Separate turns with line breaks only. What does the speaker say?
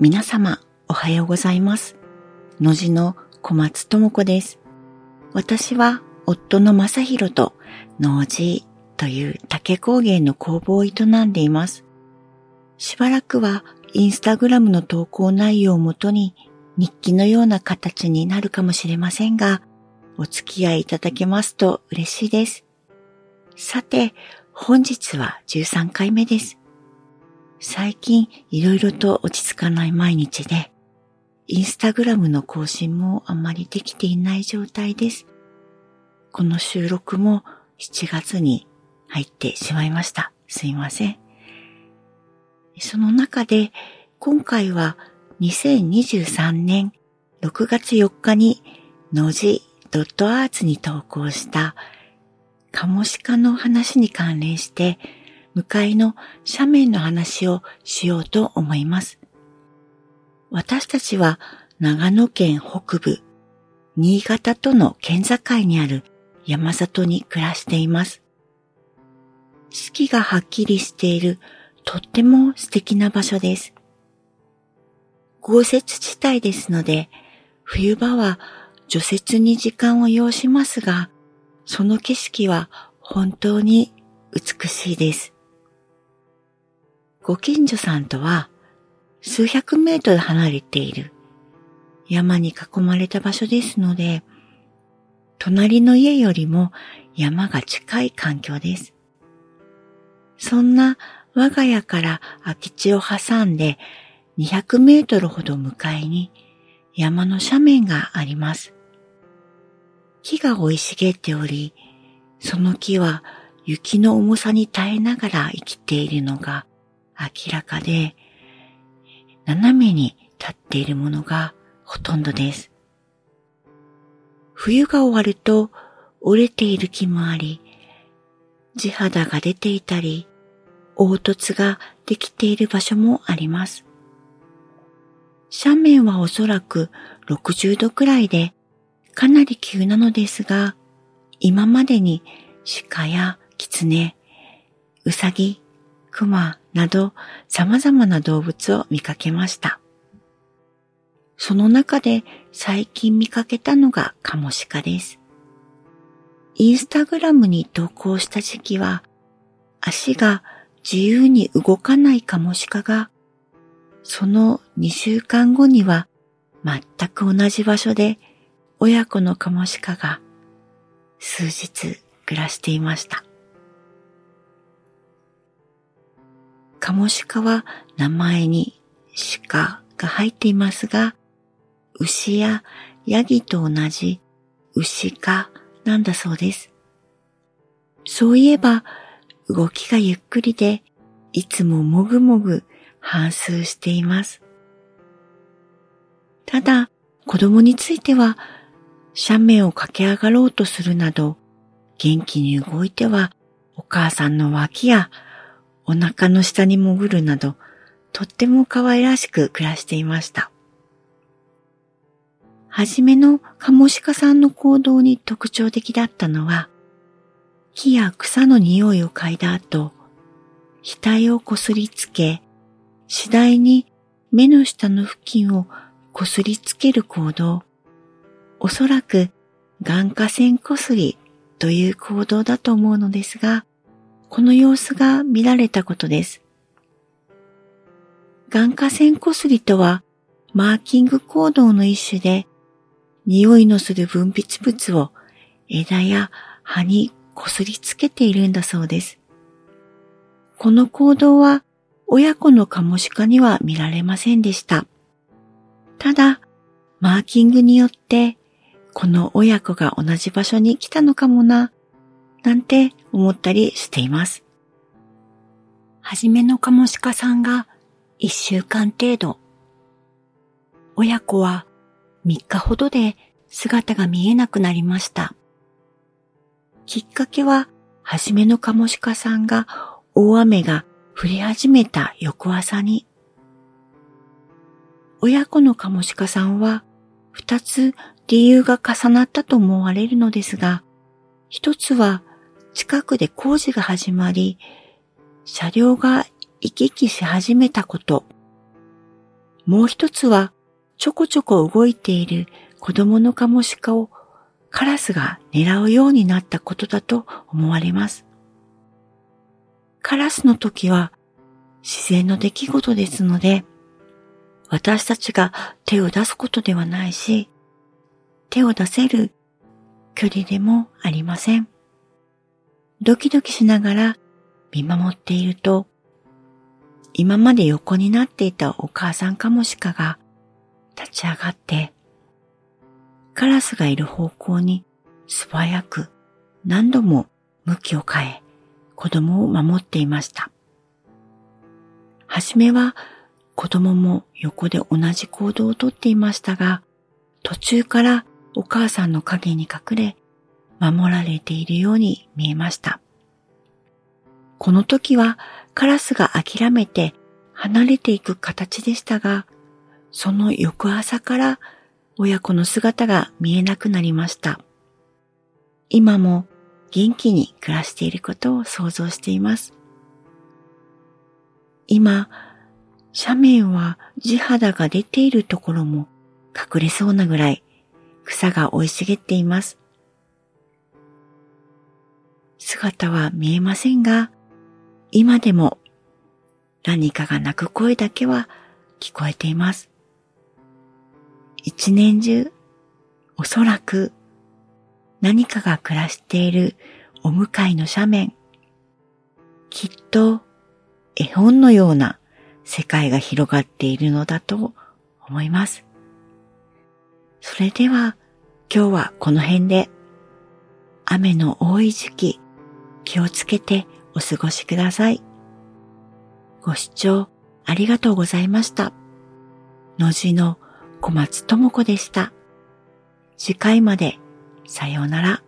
皆様、おはようございます。のじの小松智子です。私は、夫の正宏と、農事という竹工芸の工房を営んでいます。しばらくは、インスタグラムの投稿内容をもとに、日記のような形になるかもしれませんが、お付き合いいただけますと嬉しいです。さて、本日は13回目です。最近いろいろと落ち着かない毎日で、インスタグラムの更新もあまりできていない状態です。この収録も7月に入ってしまいました。すいません。その中で今回は2023年6月4日にのじドットアーツに投稿したカモシカの話に関連して向かいの斜面の話をしようと思います。私たちは長野県北部、新潟との県境にある山里に暮らしています。四季がはっきりしているとっても素敵な場所です。豪雪地帯ですので、冬場は除雪に時間を要しますが、その景色は本当に美しいです。ご近所さんとは数百メートル離れている山に囲まれた場所ですので、隣の家よりも山が近い環境です。そんな我が家から空き地を挟んで200メートルほど向かいに山の斜面があります。木が生い茂っており、その木は雪の重さに耐えながら生きているのが明らかで、斜めに立っているものがほとんどです。冬が終わると折れている木もあり、地肌が出ていたり、凹凸ができている場所もあります。斜面はおそらく60度くらいで、かなり急なのですが、今までに鹿や狐、うさぎ、熊など様々な動物を見かけました。その中で最近見かけたのがカモシカです。インスタグラムに投稿した時期は足が自由に動かないカモシカがその2週間後には全く同じ場所で親子のカモシカが数日暮らしていました。カモシカは名前に鹿が入っていますが、牛やヤギと同じ牛科なんだそうです。そういえば動きがゆっくりで、いつももぐもぐ反数しています。ただ、子供については、斜面を駆け上がろうとするなど、元気に動いては、お母さんの脇やお腹の下に潜るなど、とっても可愛らしく暮らしていました。はじめのカモシカさんの行動に特徴的だったのは、木や草の匂いを嗅いだ後、額をこすりつけ、次第に目の下の付近をこすりつける行動、おそらく眼下線こすりという行動だと思うのですが、この様子が見られたことです。眼下線こすりとは、マーキング行動の一種で、匂いのする分泌物を枝や葉にこすりつけているんだそうです。この行動は親子のカモシカには見られませんでした。ただ、マーキングによって、この親子が同じ場所に来たのかもな、なんて思ったりしています。はじめのカモシカさんが一週間程度。親子は3日ほどで姿が見えなくなりました。きっかけは、はじめのカモシカさんが大雨が降り始めた翌朝に、親子のカモシカさんは二つ理由が重なったと思われるのですが、一つは近くで工事が始まり、車両が行き来し始めたこと。もう一つはちょこちょこ動いている子供のカモシカをカラスが狙うようになったことだと思われます。カラスの時は自然の出来事ですので、私たちが手を出すことではないし、手を出せる距離でもありません。ドキドキしながら見守っていると、今まで横になっていたお母さんカモシカが立ち上がって、カラスがいる方向に素早く何度も向きを変え、子供を守っていました。はじめは子供も横で同じ行動をとっていましたが、途中からお母さんの影に隠れ、守られているように見えました。この時はカラスが諦めて離れていく形でしたが、その翌朝から親子の姿が見えなくなりました。今も元気に暮らしていることを想像しています。今、斜面は地肌が出ているところも隠れそうなぐらい草が生い茂っています。姿は見えませんが、今でも何かが鳴く声だけは聞こえています。一年中、おそらく何かが暮らしているお向かいの斜面、きっと絵本のような世界が広がっているのだと思います。それでは今日はこの辺で雨の多い時期気をつけてお過ごしください。ご視聴ありがとうございました。のじの小松智子でした。次回までさようなら。